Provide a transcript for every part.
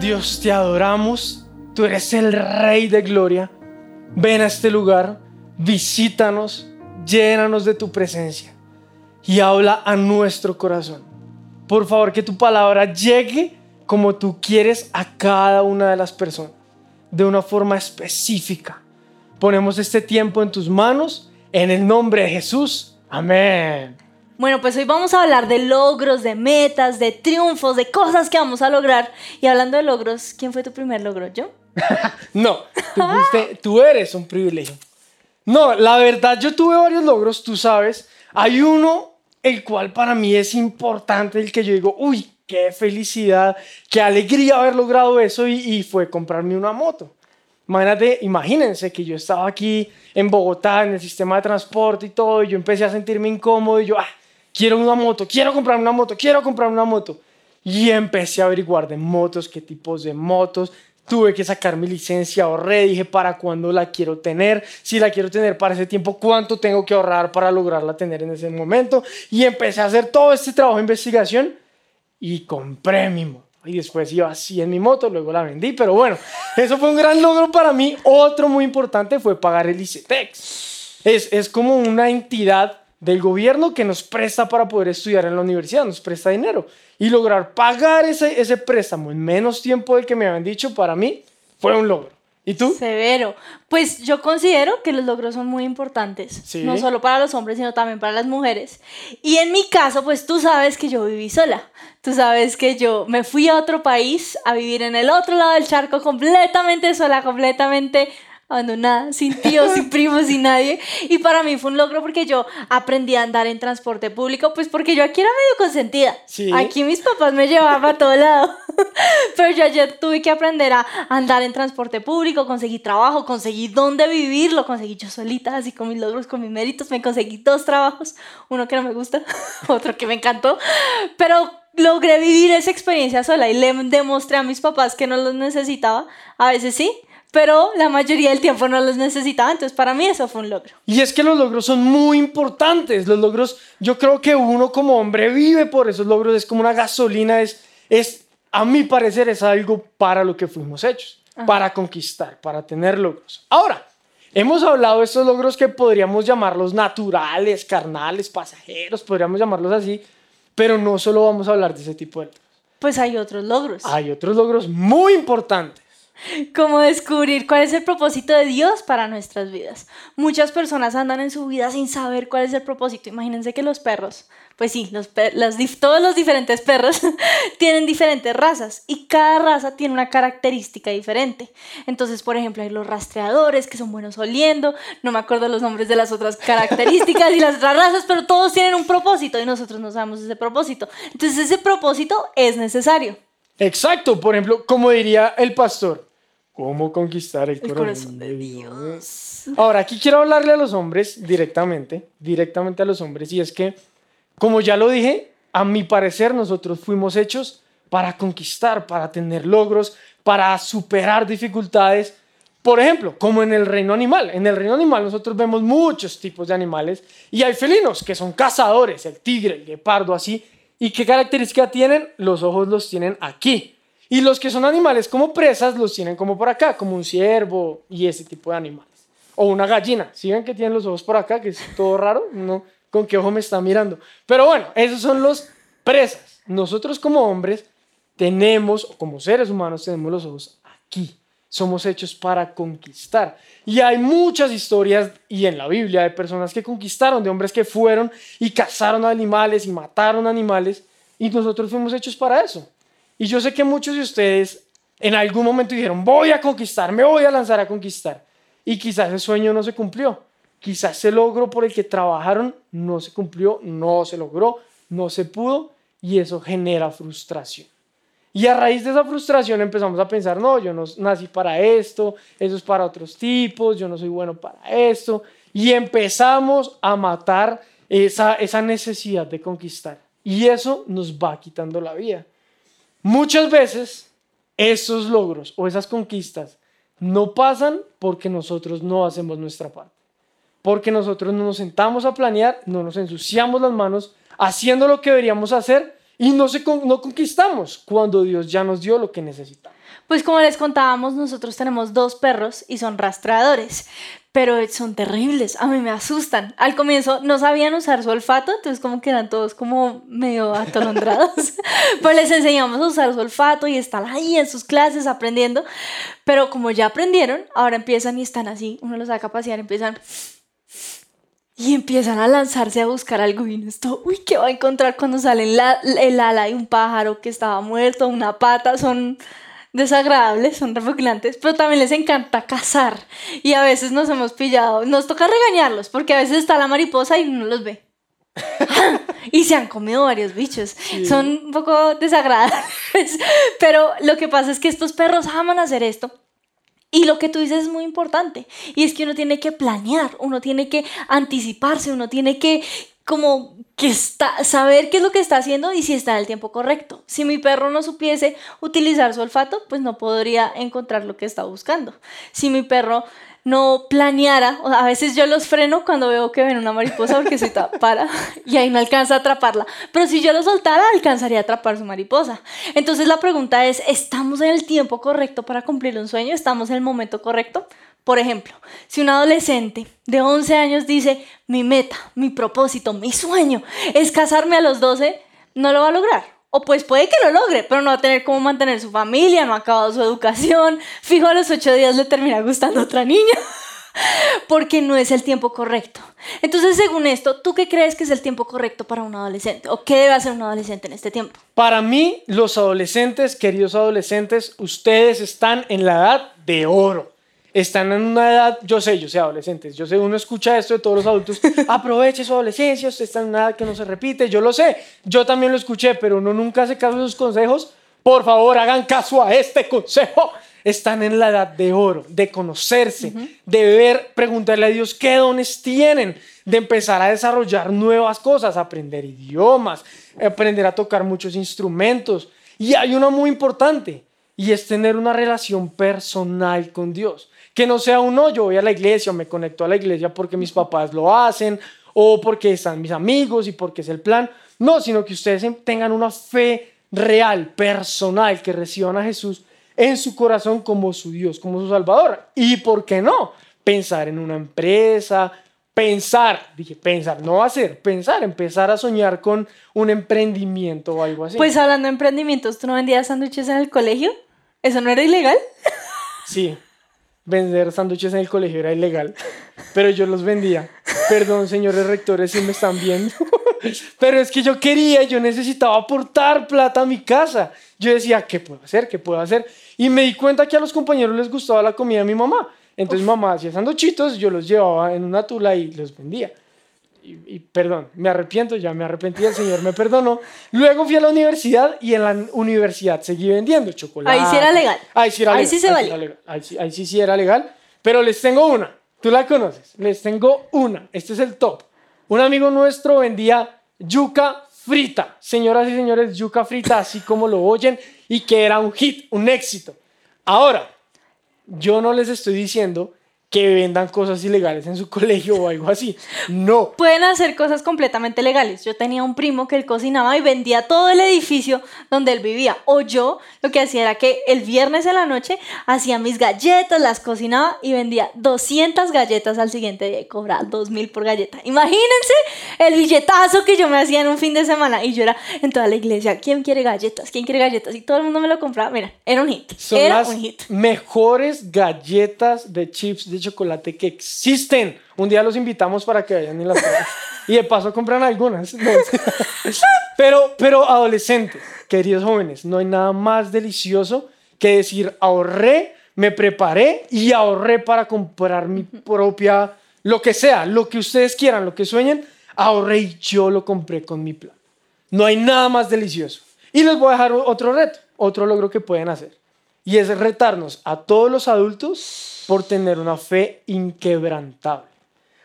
Dios, te adoramos. Tú eres el Rey de Gloria. Ven a este lugar, visítanos, llénanos de tu presencia y habla a nuestro corazón. Por favor, que tu palabra llegue como tú quieres a cada una de las personas, de una forma específica. Ponemos este tiempo en tus manos, en el nombre de Jesús. Amén. Bueno, pues hoy vamos a hablar de logros, de metas, de triunfos, de cosas que vamos a lograr. Y hablando de logros, ¿quién fue tu primer logro? ¿Yo? no, tú, tú eres un privilegio. No, la verdad, yo tuve varios logros, tú sabes. Hay uno el cual para mí es importante, el que yo digo, uy, qué felicidad, qué alegría haber logrado eso y, fue comprarme una moto. Imagínate, imagínense que yo estaba aquí en Bogotá, en el sistema de transporte y todo, y yo empecé a sentirme incómodo y yo, ah, quiero una moto, quiero comprar una moto, quiero comprar una moto. Y empecé a averiguar de motos, qué tipos de motos, tuve que sacar mi licencia, ahorré, dije para cuándo la quiero tener, si la quiero tener para ese tiempo, cuánto tengo que ahorrar para lograrla tener en ese momento. Y empecé a hacer todo este trabajo de investigación y compré mi moto. Y después iba así en mi moto, luego la vendí, pero bueno, eso fue un gran logro para mí. Otro muy importante fue pagar el ICETEX. Es, es como una entidad del gobierno que nos presta para poder estudiar en la universidad, nos presta dinero. Y lograr pagar ese, ese préstamo en menos tiempo del que me habían dicho, para mí fue un logro. ¿Y tú? Severo. Pues yo considero que los logros son muy importantes, no solo para los hombres, sino también para las mujeres. Y en mi caso, pues tú sabes que yo viví sola. Tú sabes que yo me fui a otro país a vivir en el otro lado del charco completamente sola, completamente abandonada, sin tíos, sin primos, sin nadie. Y para mí fue un logro porque yo aprendí a andar en transporte público, pues porque yo aquí era medio consentida. Aquí mis papás me llevaban a todo lado. Pero yo ayer tuve que aprender a andar en transporte público, conseguí trabajo, conseguí dónde vivir, lo conseguí yo solita, así con mis logros, con mis méritos. Me conseguí dos trabajos, uno que no me gusta, otro que me encantó. Pero logré vivir esa experiencia sola y le demostré a mis papás que no los necesitaba. A veces sí, pero la mayoría del tiempo no los necesitaba, entonces para mí eso fue un logro. Y es que los logros son muy importantes, los logros, yo creo que uno como hombre vive por esos logros, es como una gasolina, es, es a mi parecer es algo para lo que fuimos hechos, para conquistar, para tener logros. Ahora, hemos hablado de estos logros que podríamos llamarlos naturales, carnales, pasajeros, podríamos llamarlos así, pero no solo vamos a hablar de ese tipo de logros. Pues hay otros logros. Hay otros logros muy importantes. Como descubrir cuál es el propósito de Dios para nuestras vidas. Muchas personas andan en su vida sin saber cuál es el propósito. Imagínense que los perros, pues sí, los todos los diferentes perros tienen diferentes razas y cada raza tiene una característica diferente. Entonces, por ejemplo, hay los rastreadores que son buenos oliendo, no me acuerdo los nombres de las otras características y las otras razas, pero todos tienen un propósito y nosotros no sabemos ese propósito. Entonces, ese propósito es necesario. Exacto, por ejemplo, como diría el pastor, ¿cómo conquistar el, corazón, de Dios? Ahora, aquí quiero hablarle a los hombres directamente, directamente a los hombres, y es que, como ya lo dije, a mi parecer nosotros fuimos hechos para conquistar, para tener logros, para superar dificultades. Por ejemplo, como en el reino animal. En el reino animal nosotros vemos muchos tipos de animales y hay felinos que son cazadores, el tigre, el guepardo, así, ¿Y qué característica tienen? Los ojos los tienen aquí. Y los que son animales como presas los tienen como por acá, como un ciervo y ese tipo de animales. O una gallina. ¿Sí ven que tienen los ojos por acá? Que es todo raro. No, ¿Con qué ojo me está mirando? Pero bueno, esos son los presas. Nosotros como hombres tenemos, o como seres humanos, tenemos los ojos aquí somos hechos para conquistar. Y hay muchas historias, y en la Biblia, de personas que conquistaron, de hombres que fueron y cazaron animales y mataron animales, y nosotros fuimos hechos para eso. Y yo sé que muchos de ustedes en algún momento dijeron, voy a conquistar, me voy a lanzar a conquistar. Y quizás ese sueño no se cumplió. Quizás ese logro por el que trabajaron no se cumplió, no se logró, no se pudo, y eso genera frustración. Y a raíz de esa frustración empezamos a pensar, no, yo no nací para esto, eso es para otros tipos, yo no soy bueno para esto. Y empezamos a matar esa, esa necesidad de conquistar. Y eso nos va quitando la vida. Muchas veces esos logros o esas conquistas no pasan porque nosotros no hacemos nuestra parte. Porque nosotros no nos sentamos a planear, no nos ensuciamos las manos haciendo lo que deberíamos hacer y no, no conquistamos cuando Dios ya nos dio lo que necesitamos. Pues como les contábamos, nosotros tenemos dos perros y son rastreadores, pero son terribles, a mí me asustan. Al comienzo no sabían usar su olfato, entonces como que eran todos como medio atolondrados, pues les enseñamos a usar su olfato y están ahí en sus clases aprendiendo, pero como ya aprendieron, ahora empiezan y están así, uno los saca a pasear, empiezan y empiezan a lanzarse a buscar algo y esto, uy, ¿qué va a encontrar cuando sale el ala de un pájaro que estaba muerto, una pata? Son desagradables, son repugnantes, pero también les encanta cazar. Y a veces nos hemos pillado, nos toca regañarlos, porque a veces está la mariposa y no los ve. y se han comido varios bichos. Son un poco desagradables. Pero lo que pasa es que estos perros aman hacer esto. Y lo que tú dices es muy importante. Y es que uno tiene que planear, uno tiene que anticiparse, uno tiene que como que está, saber qué es lo que está haciendo y si está en el tiempo correcto. Si mi perro no supiese utilizar su olfato, pues no podría encontrar lo que está buscando. Si mi perro no planeara, o a veces yo los freno cuando veo que ven una mariposa porque se para y ahí no alcanza a atraparla, pero si yo lo soltara alcanzaría a atrapar su mariposa. Entonces la pregunta es, ¿estamos en el tiempo correcto para cumplir un sueño? ¿Estamos en el momento correcto? Por ejemplo, si un adolescente de 11 años dice, mi meta, mi propósito, mi sueño es casarme a los 12, no lo va a lograr. O pues puede que lo logre, pero no va a tener cómo mantener su familia, no ha acabado su educación, fijo a los 8 días le termina gustando otra niña, porque no es el tiempo correcto. Entonces, según esto, ¿tú qué crees que es el tiempo correcto para un adolescente? ¿O qué debe hacer un adolescente en este tiempo? Para mí, los adolescentes, queridos adolescentes, ustedes están en la edad de oro están en una edad, yo sé, yo sé, adolescentes, yo sé, uno escucha esto de todos los adultos, aproveche su adolescencia, usted está en una edad que no se repite, yo lo sé, yo también lo escuché, pero uno nunca hace caso de sus consejos, por favor, hagan caso a este consejo. Están en la edad de oro, de conocerse, de ver, preguntarle a Dios qué dones tienen, de empezar a desarrollar nuevas cosas, aprender idiomas, aprender a tocar muchos instrumentos. Y hay uno muy importante, y es tener una relación personal con Dios. Que no sea uno, yo voy a la iglesia o me conecto a la iglesia porque mis papás lo hacen o porque están mis amigos y porque es el plan. No, sino que ustedes tengan una fe real, personal, que reciban a Jesús en su corazón como su Dios, como su Salvador. Y por qué no, pensar en una empresa, pensar, dije pensar, no hacer, pensar, empezar a soñar con un emprendimiento o algo así. Pues hablando de emprendimientos, ¿tú no vendías sándwiches en el colegio? ¿Eso no era ilegal? Sí, vender sándwiches en el colegio era ilegal, pero yo los vendía. Perdón, señores rectores, si me están viendo. pero es que yo quería, yo necesitaba aportar plata a mi casa. Yo decía, ¿qué puedo hacer? ¿Qué puedo hacer? Y me di cuenta que a los compañeros les gustaba la comida de mi mamá. Entonces mamá hacía sanduchitos, yo los llevaba en una tula y los vendía y, perdón, me arrepiento, ya me arrepentí, el Señor me perdonó. Luego fui a la universidad y en la universidad seguí vendiendo chocolate. Ahí sí era legal. Ahí sí, era ahí sí se vale. Ahí, sí, ahí sí, sí era legal. Pero les tengo una. Tú la conoces. Les tengo una. Este es el top. Un amigo nuestro vendía yuca frita. Señoras y señores, yuca frita, así como lo oyen, y que era un hit, un éxito. Ahora, yo no les estoy diciendo que vendan cosas ilegales en su colegio o algo así. No. Pueden hacer cosas completamente legales. Yo tenía un primo que él cocinaba y vendía todo el edificio donde él vivía. O yo lo que hacía era que el viernes en la noche hacía mis galletas, las cocinaba y vendía 200 galletas al siguiente día y cobraba 2000 por galleta. Imagínense el billetazo que yo me hacía en un fin de semana y yo era en toda la iglesia, ¿quién quiere galletas? ¿Quién quiere galletas? Y todo el mundo me lo compraba. Mira, era un hit. era un hit. Mejores galletas de chips de chocolate que existen. Un día los invitamos para que vayan y las Y de paso compran algunas. Pero, pero adolescentes, queridos jóvenes, no hay nada más delicioso que decir ahorré, me preparé y ahorré para comprar mi propia, lo que sea, lo que ustedes quieran, lo que sueñen, ahorré y yo lo compré con mi plan. No hay nada más delicioso. Y les voy a dejar otro reto, otro logro que pueden hacer. Y es retarnos a todos los adultos por tener una fe inquebrantable.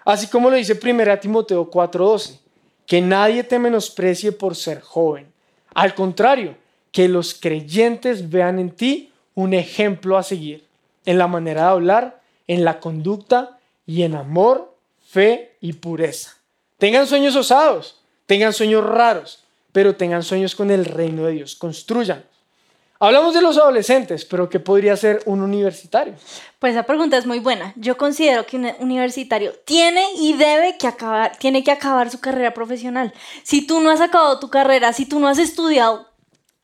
Así como lo dice 1 Timoteo 4:12, que nadie te menosprecie por ser joven. Al contrario, que los creyentes vean en ti un ejemplo a seguir, en la manera de hablar, en la conducta y en amor, fe y pureza. Tengan sueños osados, tengan sueños raros, pero tengan sueños con el reino de Dios, construyan. Hablamos de los adolescentes, pero ¿qué podría ser un universitario? Pues esa pregunta es muy buena. Yo considero que un universitario tiene y debe que acabar, tiene que acabar su carrera profesional. Si tú no has acabado tu carrera, si tú no has estudiado,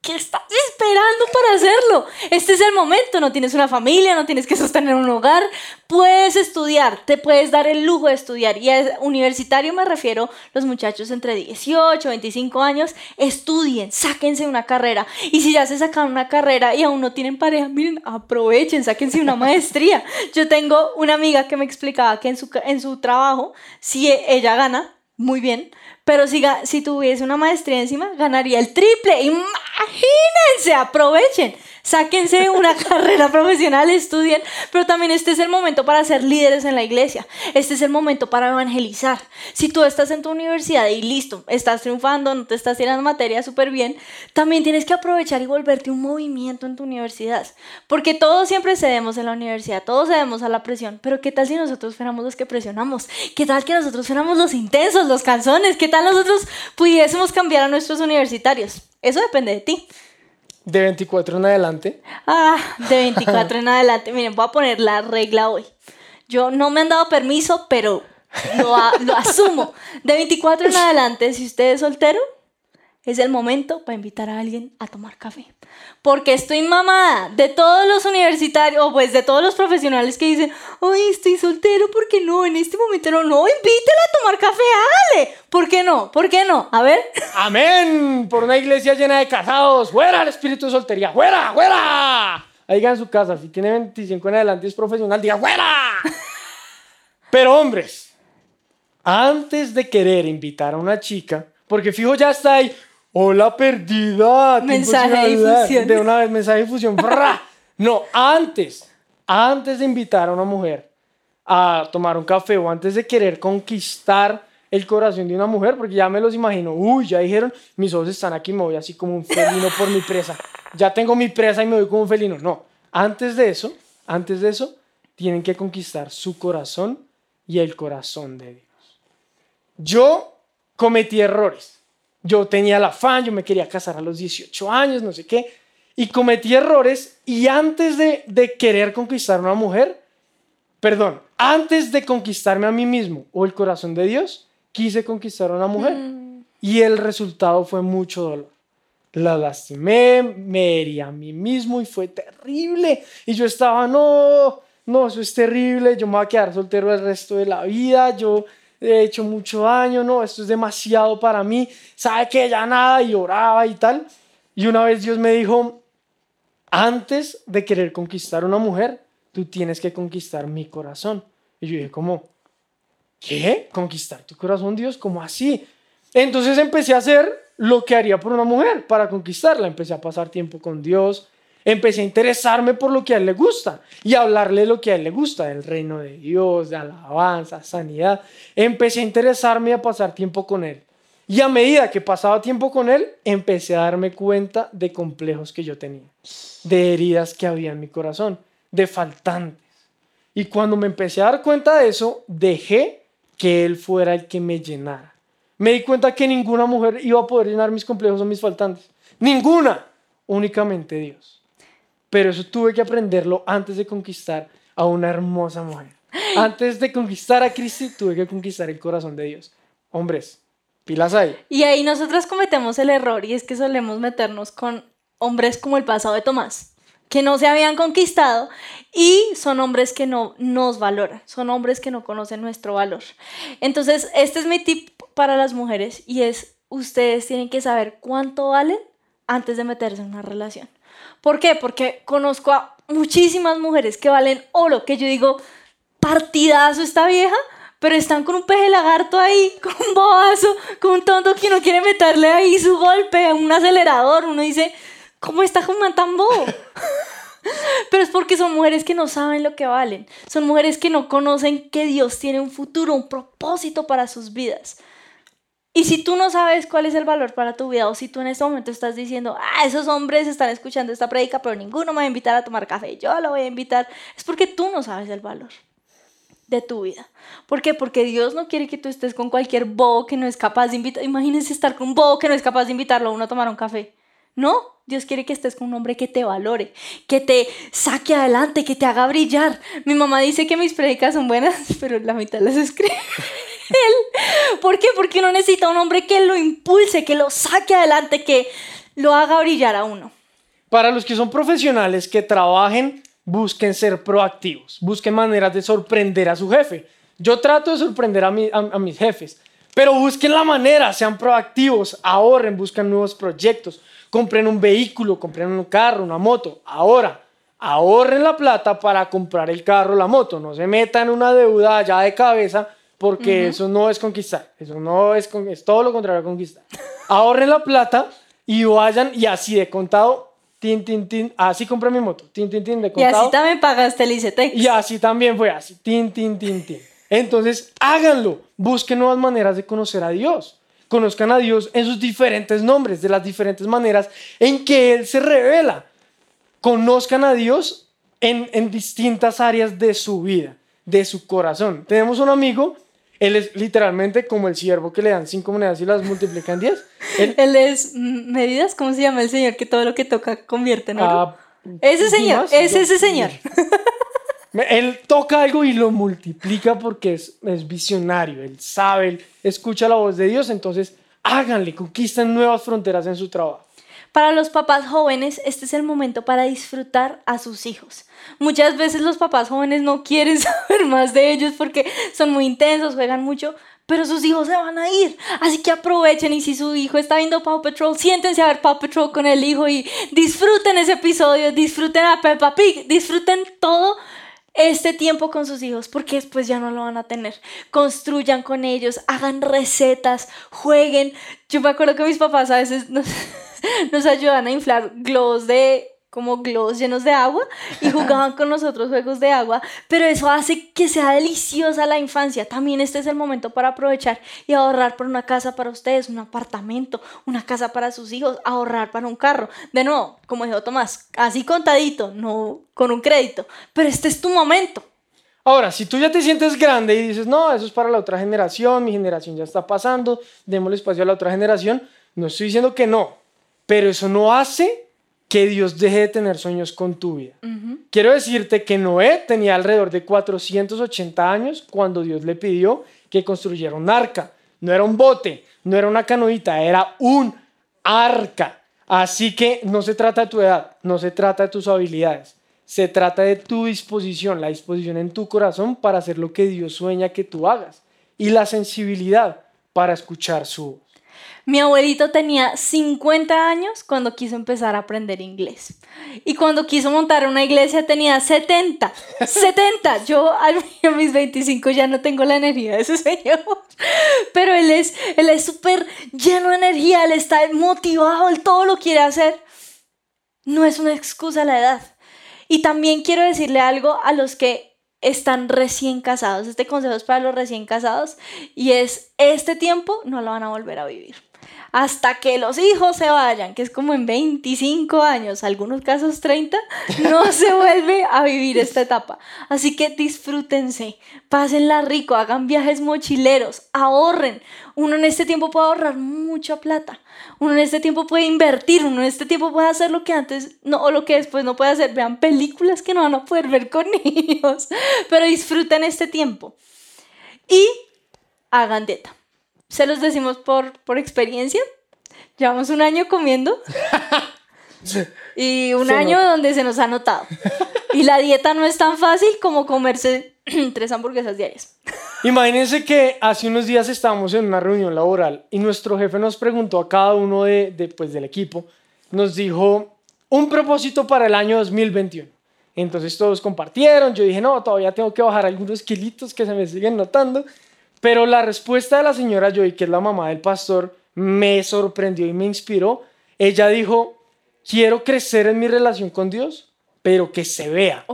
¿Qué estás esperando para hacerlo? Este es el momento, no tienes una familia, no tienes que sostener un hogar, puedes estudiar, te puedes dar el lujo de estudiar. Y a universitario me refiero los muchachos entre 18, 25 años, estudien, sáquense una carrera. Y si ya se sacan una carrera y aún no tienen pareja, miren, aprovechen, sáquense una maestría. Yo tengo una amiga que me explicaba que en su, en su trabajo, si ella gana, muy bien, pero si, si tuviese una maestría encima, ganaría el triple. Imagínense, aprovechen. Sáquense una carrera profesional, estudien, pero también este es el momento para ser líderes en la iglesia. Este es el momento para evangelizar. Si tú estás en tu universidad y listo, estás triunfando, no te estás tirando materia súper bien, también tienes que aprovechar y volverte un movimiento en tu universidad. Porque todos siempre cedemos en la universidad, todos cedemos a la presión, pero ¿qué tal si nosotros fuéramos los que presionamos? ¿Qué tal que nosotros fuéramos los intensos, los canzones? ¿Qué tal nosotros pudiésemos cambiar a nuestros universitarios? Eso depende de ti. De 24 en adelante. Ah, de 24 en adelante. Miren, voy a poner la regla hoy. Yo no me han dado permiso, pero lo, lo asumo. De 24 en adelante, si usted es soltero, es el momento para invitar a alguien a tomar café. Porque estoy mamada de todos los universitarios, o pues de todos los profesionales que dicen, ay, estoy soltero, ¿por qué no? En este momento no, no, invítela a tomar café, hágale. ¿Por qué no? ¿Por qué no? A ver. Amén. Por una iglesia llena de casados. Fuera el espíritu de soltería. Fuera, fuera. Ahí en su casa. Si tiene 25 en adelante y es profesional, diga fuera. Pero hombres, antes de querer invitar a una chica, porque fijo ya está ahí, Hola perdida. Mensaje de difusión. De una vez, mensaje de difusión. no, antes, antes de invitar a una mujer a tomar un café o antes de querer conquistar el corazón de una mujer, porque ya me los imagino, uy, ya dijeron, mis ojos están aquí, me voy así como un felino por mi presa. Ya tengo mi presa y me voy como un felino. No, antes de eso, antes de eso, tienen que conquistar su corazón y el corazón de Dios. Yo cometí errores yo tenía la afán, yo me quería casar a los 18 años, no sé qué, y cometí errores y antes de, de querer conquistar a una mujer, perdón, antes de conquistarme a mí mismo o el corazón de Dios, quise conquistar a una mujer mm. y el resultado fue mucho dolor. La lastimé, me herí a mí mismo y fue terrible. Y yo estaba, no, no, eso es terrible, yo me voy a quedar soltero el resto de la vida, yo he hecho mucho daño, no, esto es demasiado para mí, sabe que ya nada y oraba y tal. Y una vez Dios me dijo, antes de querer conquistar una mujer, tú tienes que conquistar mi corazón. Y yo dije, ¿cómo? ¿Qué? ¿Conquistar tu corazón, Dios? ¿Cómo así? Entonces empecé a hacer lo que haría por una mujer para conquistarla. Empecé a pasar tiempo con Dios, empecé a interesarme por lo que a él le gusta y a hablarle lo que a él le gusta, del reino de Dios, de alabanza, sanidad. Empecé a interesarme a pasar tiempo con él. Y a medida que pasaba tiempo con él, empecé a darme cuenta de complejos que yo tenía, de heridas que había en mi corazón, de faltantes. Y cuando me empecé a dar cuenta de eso, dejé que él fuera el que me llenara. Me di cuenta que ninguna mujer iba a poder llenar mis complejos o mis faltantes. Ninguna, únicamente Dios. Pero eso tuve que aprenderlo antes de conquistar a una hermosa mujer. Antes de conquistar a Cristo, tuve que conquistar el corazón de Dios. Hombres, pilas ahí. Y ahí nosotras cometemos el error y es que solemos meternos con hombres como el pasado de Tomás, que no se habían conquistado y son hombres que no nos valoran, son hombres que no conocen nuestro valor. Entonces, este es mi tip para las mujeres y es, ustedes tienen que saber cuánto valen antes de meterse en una relación. ¿Por qué? Porque conozco a muchísimas mujeres que valen oro, que yo digo, partidazo esta vieja, pero están con un peje lagarto ahí, con un bobazo, con un tonto que no quiere meterle ahí su golpe, un acelerador. Uno dice, ¿cómo está con tan bobo? Pero es porque son mujeres que no saben lo que valen. Son mujeres que no conocen que Dios tiene un futuro, un propósito para sus vidas. Y si tú no sabes cuál es el valor para tu vida, o si tú en este momento estás diciendo, ah, esos hombres están escuchando esta predica, pero ninguno me va a invitar a tomar café, yo lo voy a invitar, es porque tú no sabes el valor. de tu vida. ¿Por qué? Porque Dios no quiere que tú estés con cualquier bobo que no es capaz de invitar. Imagínense estar con un bobo que no es capaz de invitarlo a uno a tomar un café. No, Dios quiere que estés con un hombre que te valore, que te saque adelante, que te haga brillar. Mi mamá dice que mis predicas son buenas, pero la mitad las escribe él. ¿Por qué? Porque uno necesita un hombre que lo impulse, que lo saque adelante, que lo haga brillar a uno. Para los que son profesionales que trabajen, busquen ser proactivos, busquen maneras de sorprender a su jefe. Yo trato de sorprender a, a mis jefes, pero busquen la manera, sean proactivos, ahorren, busquen nuevos proyectos compren un vehículo, compren un carro, una moto. Ahora, ahorren la plata para comprar el carro, la moto. No se metan en una deuda ya de cabeza porque eso no es conquistar. Eso no es, es todo lo contrario a conquistar. ahorren la plata y vayan y así de contado Tin, tin, tin, así compré mi moto, tin, tin, tin, de contado. Y así también pagaste el ICETEX. Y así también fue así, tin, tin, tin, tin. Entonces, háganlo, busquen nuevas maneras de conocer a Dios conozcan a Dios en sus diferentes nombres, de las diferentes maneras en que Él se revela. Conozcan a Dios en, en distintas áreas de su vida, de su corazón. Tenemos un amigo, él es literalmente como el siervo que le dan cinco monedas y las multiplica en diez. Él, es medidas, ¿cómo se llama el señor que todo lo que toca convierte en oro? Ah, ese señor, es ese señor. Él toca algo y lo multiplica porque es, es visionario, él sabe, él escucha la voz de Dios, entonces háganle, conquisten nuevas fronteras en su trabajo. Para los papás jóvenes, este es el momento para disfrutar a sus hijos. Muchas veces los papás jóvenes no quieren saber más de ellos porque son muy intensos, juegan mucho, pero sus hijos se van a ir. Así que aprovechen y si su hijo está viendo Paw Patrol, siéntense a ver Paw Patrol con el hijo y disfruten ese episodio, disfruten a Peppa Pig, disfruten todo este tiempo con sus hijos porque después ya no lo van a tener. Construyan con ellos, hagan recetas, jueguen. Yo me acuerdo que mis papás a veces nos ayudan a inflar globos de como globos llenos de agua y jugaban con nosotros juegos de agua, pero eso hace que sea deliciosa la infancia. También este es el momento para aprovechar y ahorrar por una casa para ustedes, un apartamento, una casa para sus hijos, ahorrar para un carro. De nuevo, como dijo Tomás, así contadito, no con un crédito, pero este es tu momento. Ahora, si tú ya te sientes grande y dices, no, eso es para la otra generación, mi generación ya está pasando, démosle espacio a la otra generación, no estoy diciendo que no, pero eso no hace que Dios deje de tener sueños con tu vida. Quiero decirte que Noé tenía alrededor de 480 años cuando Dios le pidió que construyera un arca. No era un bote, no era una canoita, era un arca. Así que no se trata de tu edad, no se trata de tus habilidades, se trata de tu disposición, la disposición en tu corazón para hacer lo que Dios sueña que tú hagas y la sensibilidad para escuchar su voz. Mi abuelito tenía 50 años cuando quiso empezar a aprender inglés. Y cuando quiso montar una iglesia tenía 70. 70. Yo a mis 25 ya no tengo la energía de ese señor. Pero él es él es súper lleno de energía, él está motivado, él todo lo quiere hacer. No es una excusa la edad. Y también quiero decirle algo a los que están recién casados. Este consejo es para los recién casados y es este tiempo no lo van a volver a vivir hasta que los hijos se vayan, que es como en 25 años, algunos casos 30, no se vuelve a vivir esta etapa. Así que disfrútense, pásenla rico, hagan viajes mochileros, ahorren. Uno en este tiempo puede ahorrar mucha plata. Uno en este tiempo puede invertir, uno en este tiempo puede hacer lo que antes no o lo que después no puede hacer. Vean películas que no van a poder ver con niños, pero disfruten este tiempo. Y hagan dieta se los decimos por, por experiencia. Llevamos un año comiendo. y un año donde se nos ha notado. Y la dieta no es tan fácil como comerse tres hamburguesas diarias. Imagínense que hace unos días estábamos en una reunión laboral y nuestro jefe nos preguntó a cada uno de, de pues, del equipo, nos dijo un propósito para el año 2021. Entonces todos compartieron, yo dije, no, todavía tengo que bajar algunos kilitos que se me siguen notando. Pero la respuesta de la señora Joy, que es la mamá del pastor, me sorprendió y me inspiró. Ella dijo, quiero crecer en mi relación con Dios, pero que se vea,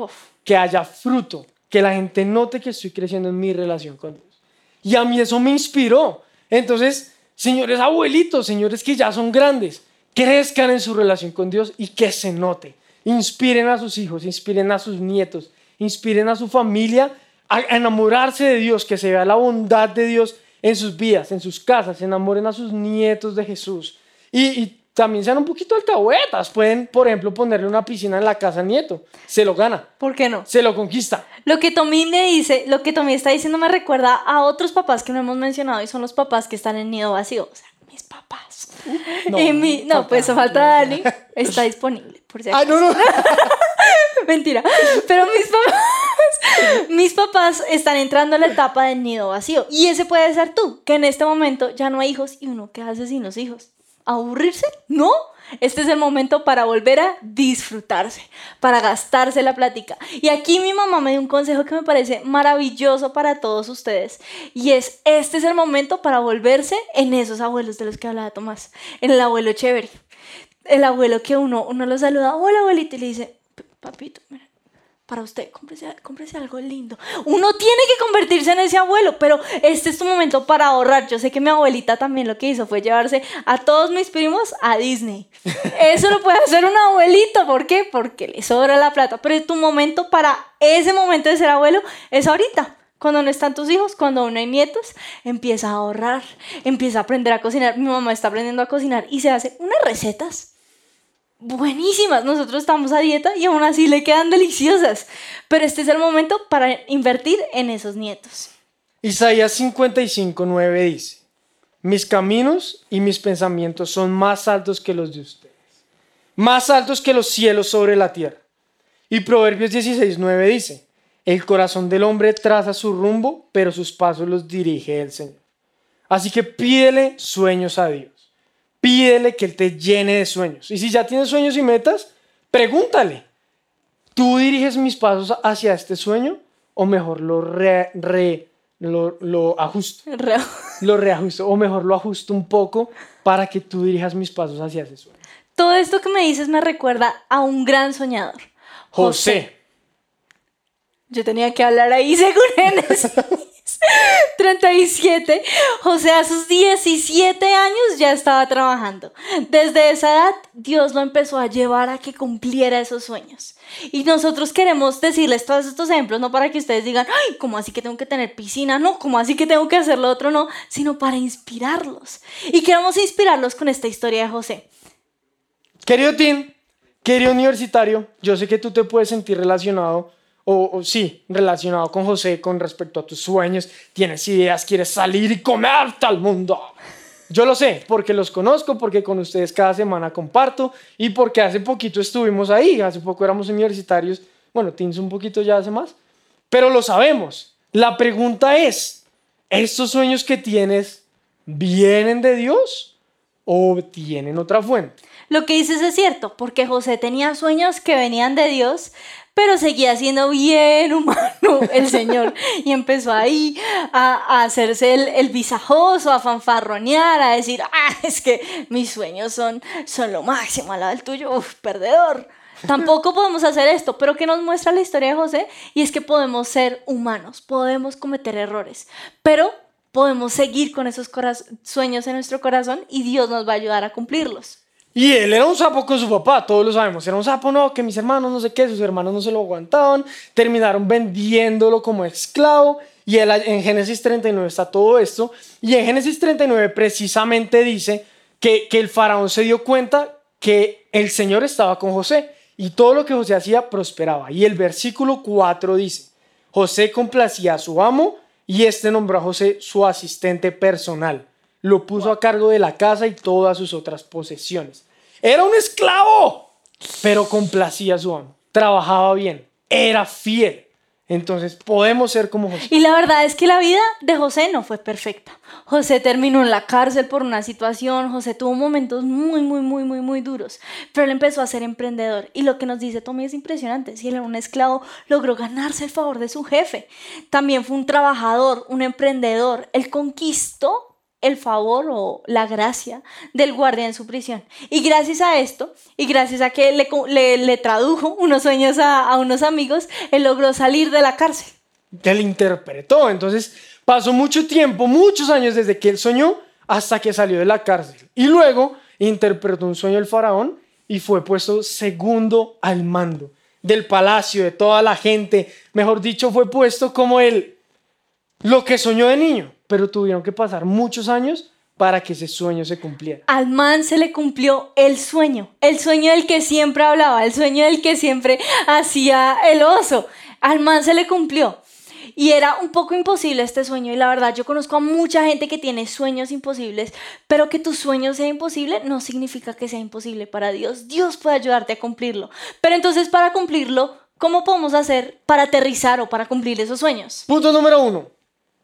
que haya fruto, que la gente note que estoy creciendo en mi relación con Dios. Y a mí eso me inspiró. Entonces, señores abuelitos, señores que ya son grandes, crezcan en su relación con Dios y que se note. Inspiren a sus hijos, inspiren a sus nietos, inspiren a su familia a enamorarse de Dios, que se vea la bondad de Dios en sus vidas, en sus casas, enamoren a sus nietos de Jesús. Y, también sean un poquito alcahuetas. Pueden, por ejemplo, ponerle una piscina en la casa al nieto. Se lo gana. ¿Por qué no? Se lo conquista. Lo que Tommy me dice, lo que Tommy está diciendo me recuerda a otros papás que no hemos mencionado y son los papás que están en nido vacío. O sea, mis papás. No, no pues falta Dani. Está disponible, por si Ah, no, no. Mentira. Pero mis papás, mis papás están entrando a la etapa del nido vacío. Y ese puede ser tú, que en este momento ya no hay hijos y uno qué hace sin los hijos. ¿Aburrirse? No. Este es el momento para volver a disfrutarse, para gastarse la plática. Y aquí mi mamá me dio un consejo que me parece maravilloso para todos ustedes. Y es, este es el momento para volverse en esos abuelos de los que hablaba Tomás, en el abuelo chévere. El abuelo que uno, uno lo saluda, hola abuelito, y le dice, papito, mira, para usted, cómprese, algo lindo. Uno tiene que convertirse en ese abuelo, pero este es tu momento para ahorrar. Yo sé que mi abuelita también lo que hizo fue llevarse a todos mis primos a Disney. Eso lo puede hacer un abuelito, ¿por qué? Porque le sobra la plata, pero tu momento para ese momento de ser abuelo es ahorita. Cuando no están tus hijos, cuando aún no hay nietos, empieza a ahorrar, empieza a aprender a cocinar. Mi mamá está aprendiendo a cocinar y se hace unas recetas buenísimas. Nosotros estamos a dieta y aún así le quedan deliciosas. Pero este es el momento para invertir en esos nietos. Isaías 55, 9 dice, mis caminos y mis pensamientos son más altos que los de ustedes, más altos que los cielos sobre la tierra. Y Proverbios 16, 9 dice, el corazón del hombre traza su rumbo, pero sus pasos los dirige el Señor. Así que pídele sueños a Dios pídele que Él te llene de sueños. Y si ya tienes sueños y metas, pregúntale, ¿tú diriges mis pasos hacia este sueño o mejor lo, re, lo, lo ajusto? lo reajusto o mejor lo ajusto un poco para que tú dirijas mis pasos hacia ese sueño. Todo esto que me dices me recuerda a un gran soñador. José. Yo tenía que hablar ahí según él. 37, José a sus 17 años ya estaba trabajando. Desde esa edad, Dios lo empezó a llevar a que cumpliera esos sueños. Y nosotros queremos decirles todos estos ejemplos, no para que ustedes digan, ay, ¿cómo así que tengo que tener piscina? No, ¿cómo así que tengo que hacer lo otro? No, sino para inspirarlos. Y queremos inspirarlos con esta historia de José. Querido Tim, querido universitario, yo sé que tú te puedes sentir relacionado o, sí, relacionado con José con respecto a tus sueños, tienes ideas, quieres salir y comerte al mundo. Yo lo sé, porque los conozco, porque con ustedes cada semana comparto y porque hace poquito estuvimos ahí, hace poco éramos universitarios, bueno, tienes un poquito ya hace más, pero lo sabemos. La pregunta es, ¿estos sueños que tienes vienen de Dios o tienen otra fuente? Lo que dices es cierto, porque José tenía sueños que venían de Dios, pero seguía siendo bien humano el señor y empezó ahí a, hacerse el, el, visajoso, a fanfarronear, a decir, ah, es que mis sueños son, son lo máximo al lado del tuyo, Uf, perdedor. Tampoco podemos hacer esto, pero ¿qué nos muestra la historia de José? Y es que podemos ser humanos, podemos cometer errores, pero podemos seguir con esos sueños en nuestro corazón y Dios nos va a ayudar a cumplirlos. Y él era un sapo con su papá, todos lo sabemos. Era un sapo, no, que mis hermanos no sé qué, sus hermanos no se lo aguantaban, terminaron vendiéndolo como esclavo. Y en Génesis 39 está todo esto. Y en Génesis 39 precisamente dice que, que el faraón se dio cuenta que el Señor estaba con José y todo lo que José hacía prosperaba. Y el versículo 4 dice, José complacía a su amo y este nombró a José su asistente personal lo puso a cargo de la casa y todas sus otras posesiones. Era un esclavo, pero complacía a su amo, trabajaba bien, era fiel. Entonces podemos ser como José. Y la verdad es que la vida de José no fue perfecta. José terminó en la cárcel por una situación, José tuvo momentos muy, muy, muy, muy, muy duros, pero él empezó a ser emprendedor. Y lo que nos dice Tommy es impresionante. Si él era un esclavo, logró ganarse el favor de su jefe. También fue un trabajador, un emprendedor. Él conquistó el favor o la gracia del guardia en su prisión. Y gracias a esto, y gracias a que le, le, tradujo unos sueños a, a, unos amigos, él logró salir de la cárcel. Él interpretó, entonces pasó mucho tiempo, muchos años desde que él soñó hasta que salió de la cárcel. Y luego interpretó un sueño del faraón y fue puesto segundo al mando. del palacio, de toda la gente. Mejor dicho, fue puesto como el lo que soñó de niño, pero tuvieron que pasar muchos años para que ese sueño se cumpliera. Al man se le cumplió el sueño, el sueño del que siempre hablaba, el sueño del que siempre hacía el oso. Al man se le cumplió. Y era un poco imposible este sueño y la verdad yo conozco a mucha gente que tiene sueños imposibles, pero que tu sueño sea imposible no significa que sea imposible para Dios. Dios puede ayudarte a cumplirlo. Pero entonces para cumplirlo, ¿cómo podemos hacer para aterrizar o para cumplir esos sueños? Punto número uno.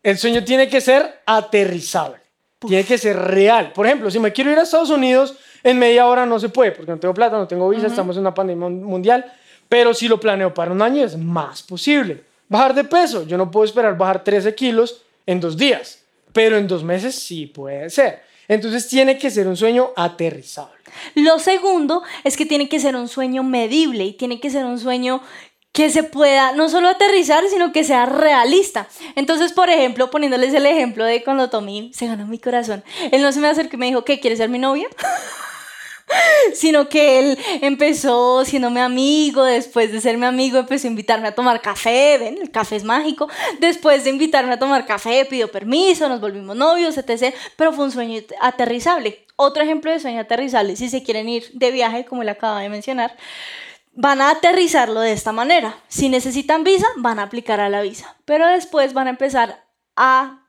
El sueño tiene que ser aterrizable. Tiene que ser real. Por ejemplo, si me quiero ir a Estados Unidos, en media hora no se puede, porque no tengo plata, no tengo visa, estamos en una pandemia mundial. Pero si lo planeo para un año, es más posible. Bajar de peso, yo no puedo esperar bajar 13 kilos en dos días, pero en dos meses sí puede ser. Entonces tiene que ser un sueño aterrizable. Lo segundo es que tiene que ser un sueño medible y tiene que ser un sueño que se pueda no solo aterrizar, sino que sea realista. Entonces, por ejemplo, poniéndoles el ejemplo de cuando Tommy se ganó mi corazón, él no se me acercó y me dijo, ¿qué? ¿Quieres ser mi novia? sino que él empezó siendo mi amigo, después de ser mi amigo empezó a invitarme a tomar café, ven, el café es mágico, después de invitarme a tomar café pidió permiso, nos volvimos novios, etc., pero fue un sueño aterrizable. Otro ejemplo de sueño aterrizable, si se quieren ir de viaje, como le acaba de mencionar, van a aterrizarlo de esta manera. Si necesitan visa, van a aplicar a la visa, pero después van a empezar a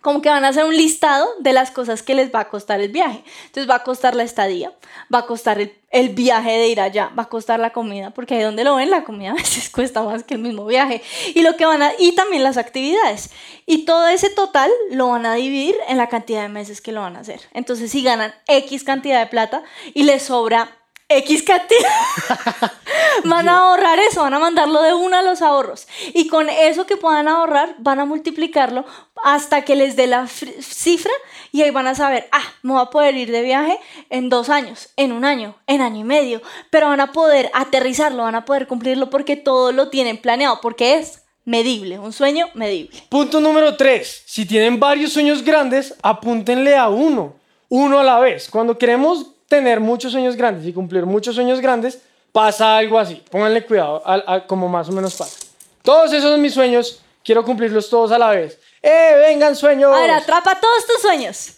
como que van a hacer un listado de las cosas que les va a costar el viaje. Entonces va a costar la estadía, va a costar el, viaje de ir allá, va a costar la comida, porque ahí donde lo ven la comida a veces cuesta más que el mismo viaje. Y, lo que van a, y también las actividades. Y todo ese total lo van a dividir en la cantidad de meses que lo van a hacer. Entonces si ganan X cantidad de plata y les sobra X cantidad. van a ahorrar eso, van a mandarlo de una a los ahorros. Y con eso que puedan ahorrar, van a multiplicarlo hasta que les dé la cifra y ahí van a saber, ah, me voy a poder ir de viaje en dos años, en un año, en año y medio. Pero van a poder aterrizarlo, van a poder cumplirlo porque todo lo tienen planeado, porque es medible, un sueño medible. Punto número tres, si tienen varios sueños grandes, apúntenle a uno, uno a la vez. Cuando queremos tener muchos sueños grandes y cumplir muchos sueños grandes, pasa algo así. Pónganle cuidado, como más o menos pasa. Todos esos son mis sueños, quiero cumplirlos todos a la vez. ¡Eh, vengan sueños! Ahora, atrapa todos tus sueños.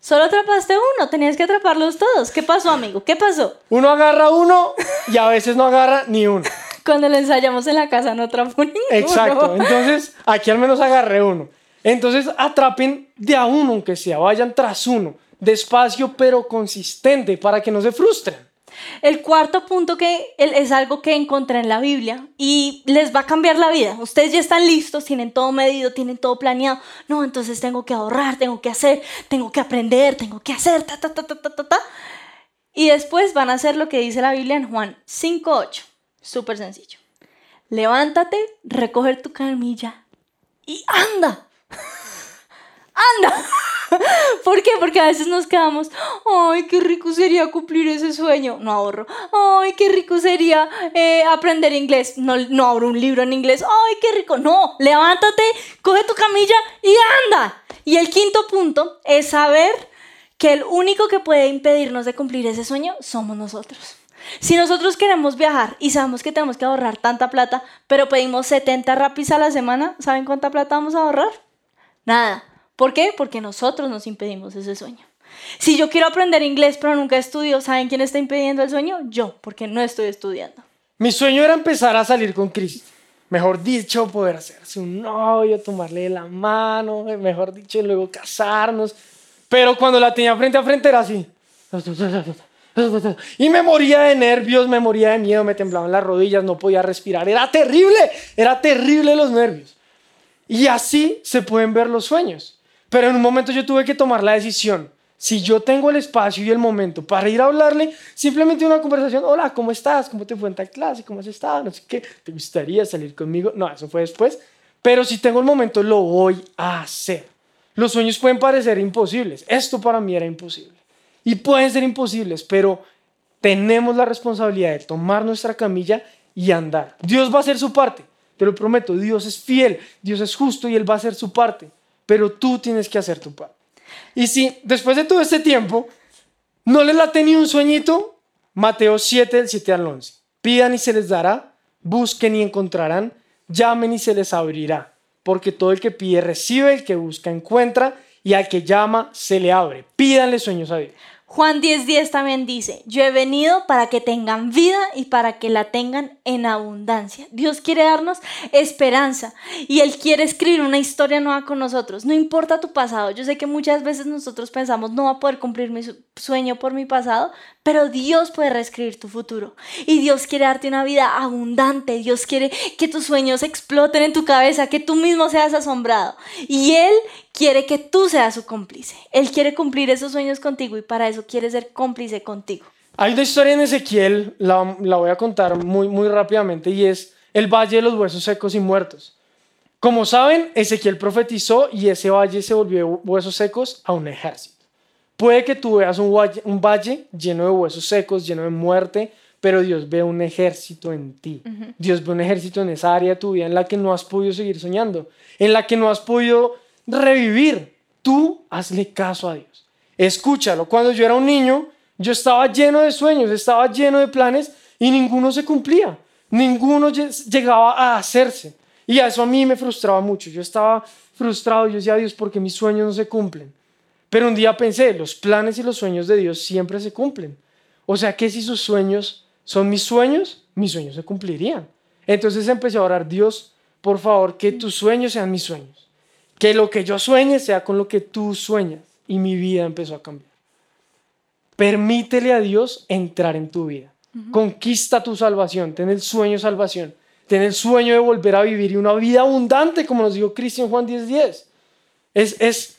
Solo atrapaste uno, tenías que atraparlos todos. ¿Qué pasó, amigo? ¿Qué pasó? Uno agarra uno y a veces no agarra ni uno. Cuando lo ensayamos en la casa no atrapó ninguno. Exacto, entonces aquí al menos agarré uno. Entonces atrapen de a uno, aunque sea, vayan tras uno despacio pero consistente para que no se frustren. El cuarto punto que es algo que encontré en la Biblia y les va a cambiar la vida. Ustedes ya están listos, tienen todo medido, tienen todo planeado. No, entonces tengo que ahorrar, tengo que hacer, tengo que aprender, tengo que hacer, ta, ta, ta, ta, ta, ta. Y después van a hacer lo que dice la Biblia en Juan 5.8. Súper sencillo. Levántate, recoger tu camilla y anda. anda. ¿Por qué? Porque a veces nos quedamos, ay, qué rico sería cumplir ese sueño, no ahorro, ay, qué rico sería eh, aprender inglés, no, no abro un libro en inglés, ay, qué rico, no, levántate, coge tu camilla y anda. Y el quinto punto es saber que el único que puede impedirnos de cumplir ese sueño somos nosotros. Si nosotros queremos viajar y sabemos que tenemos que ahorrar tanta plata, pero pedimos 70 rapis a la semana, ¿saben cuánta plata vamos a ahorrar? Nada. ¿Por qué? Porque nosotros nos impedimos ese sueño. Si yo quiero aprender inglés pero nunca estudio, ¿saben quién está impidiendo el sueño? Yo, porque no estoy estudiando. Mi sueño era empezar a salir con Cristo. Mejor dicho, poder hacerse un novio, tomarle la mano, mejor dicho, luego casarnos. Pero cuando la tenía frente a frente era así. Y me moría de nervios, me moría de miedo, me temblaban las rodillas, no podía respirar. Era terrible, era terrible los nervios. Y así se pueden ver los sueños. Pero en un momento yo tuve que tomar la decisión. Si yo tengo el espacio y el momento para ir a hablarle, simplemente una conversación, hola, ¿cómo estás? ¿Cómo te fue en tal clase? ¿Cómo has estado? No sé qué, ¿te gustaría salir conmigo? No, eso fue después. Pero si tengo el momento, lo voy a hacer. Los sueños pueden parecer imposibles. Esto para mí era imposible. Y pueden ser imposibles, pero tenemos la responsabilidad de tomar nuestra camilla y andar. Dios va a hacer su parte, te lo prometo. Dios es fiel, Dios es justo y Él va a hacer su parte pero tú tienes que hacer tu parte. Y si después de todo este tiempo no les la tenía un sueñito, Mateo 7, del 7 al 11. Pidan y se les dará, busquen y encontrarán, llamen y se les abrirá. Porque todo el que pide recibe, el que busca encuentra, y al que llama se le abre. Pídanle sueños a Dios. Juan 10:10 también dice, yo he venido para que tengan vida y para que la tengan en abundancia. Dios quiere darnos esperanza y Él quiere escribir una historia nueva con nosotros. No importa tu pasado, yo sé que muchas veces nosotros pensamos no va a poder cumplir mi sueño por mi pasado, pero Dios puede reescribir tu futuro y Dios quiere darte una vida abundante. Dios quiere que tus sueños exploten en tu cabeza, que tú mismo seas asombrado. Y Él quiere que tú seas su cómplice. Él quiere cumplir esos sueños contigo y para eso quiere ser cómplice contigo. Hay una historia en Ezequiel, la, la voy a contar muy, muy rápidamente, y es el valle de los huesos secos y muertos. Como saben, Ezequiel profetizó y ese valle se volvió huesos secos a un ejército. Puede que tú veas un valle, lleno de huesos secos, lleno de muerte, pero Dios ve un ejército en ti. Dios ve un ejército en esa área de tu vida en la que no has podido seguir soñando, en la que no has podido revivir. Tú hazle caso a Dios. Escúchalo. Cuando yo era un niño, yo estaba lleno de sueños, estaba lleno de planes y ninguno se cumplía. Ninguno llegaba a hacerse. Y eso a mí me frustraba mucho. Yo estaba frustrado. Yo decía, Dios, porque mis sueños no se cumplen? Pero un día pensé, los planes y los sueños de Dios siempre se cumplen. O sea que si sus sueños son mis sueños, mis sueños se cumplirían. Entonces empecé a orar, Dios, por favor, que tus sueños sean mis sueños. Que lo que yo sueñe sea con lo que tú sueñas. Y mi vida empezó a cambiar. Permítele a Dios entrar en tu vida. Conquista tu salvación. Ten el sueño de salvación. Ten el sueño de volver a vivir y una vida abundante, como nos dijo Cristian Juan 10:10. 10. Es, es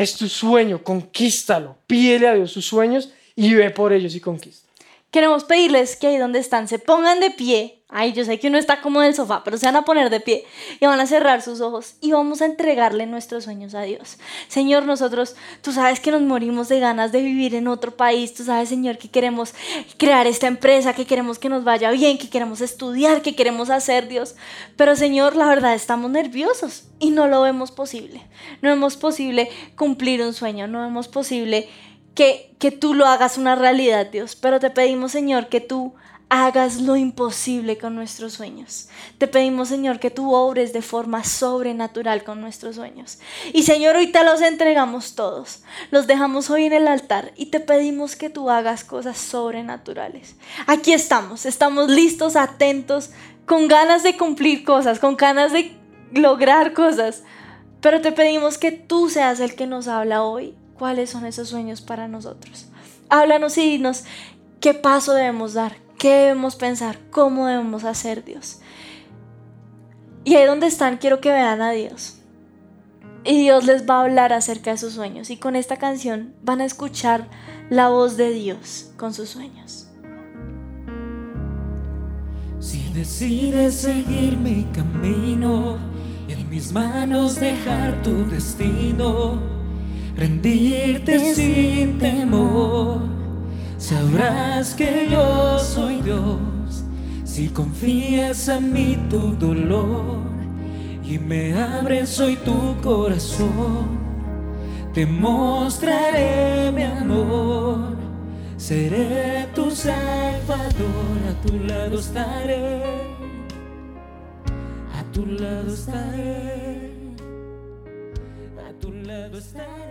es tu sueño, conquístalo. Pídele a Dios sus sueños y ve por ellos y conquista. Queremos pedirles que ahí donde están se pongan de pie. Ay, yo sé que uno está como en el sofá, pero se van a poner de pie y van a cerrar sus ojos y vamos a entregarle nuestros sueños a Dios. Señor, nosotros, tú sabes que nos morimos de ganas de vivir en otro país. Tú sabes, Señor, que queremos crear esta empresa, que queremos que nos vaya bien, que queremos estudiar, que queremos hacer, Dios. Pero, Señor, la verdad estamos nerviosos y no lo vemos posible. No vemos posible cumplir un sueño, no vemos posible que, que tú lo hagas una realidad, Dios. Pero te pedimos, Señor, que tú hagas lo imposible con nuestros sueños. Te pedimos, Señor, que tú obres de forma sobrenatural con nuestros sueños. Y Señor, hoy te los entregamos todos. Los dejamos hoy en el altar y te pedimos que tú hagas cosas sobrenaturales. Aquí estamos, estamos listos, atentos, con ganas de cumplir cosas, con ganas de lograr cosas. Pero te pedimos que tú seas el que nos habla hoy cuáles son esos sueños para nosotros. Háblanos y dinos qué paso debemos dar, qué debemos pensar, cómo debemos hacer Dios. Y ahí donde están, quiero que vean a Dios. Y Dios les va a hablar acerca de sus sueños. Y con esta canción van a escuchar la voz de Dios con sus sueños. Si decides seguir mi camino, en mis manos dejar tu destino rendirte sin temor. Sabrás que yo soy Dios si confías a mí tu dolor y me abres hoy tu corazón. Te mostraré mi amor, seré tu salvador, a tu lado estaré, a tu lado estaré. tu lado estaré.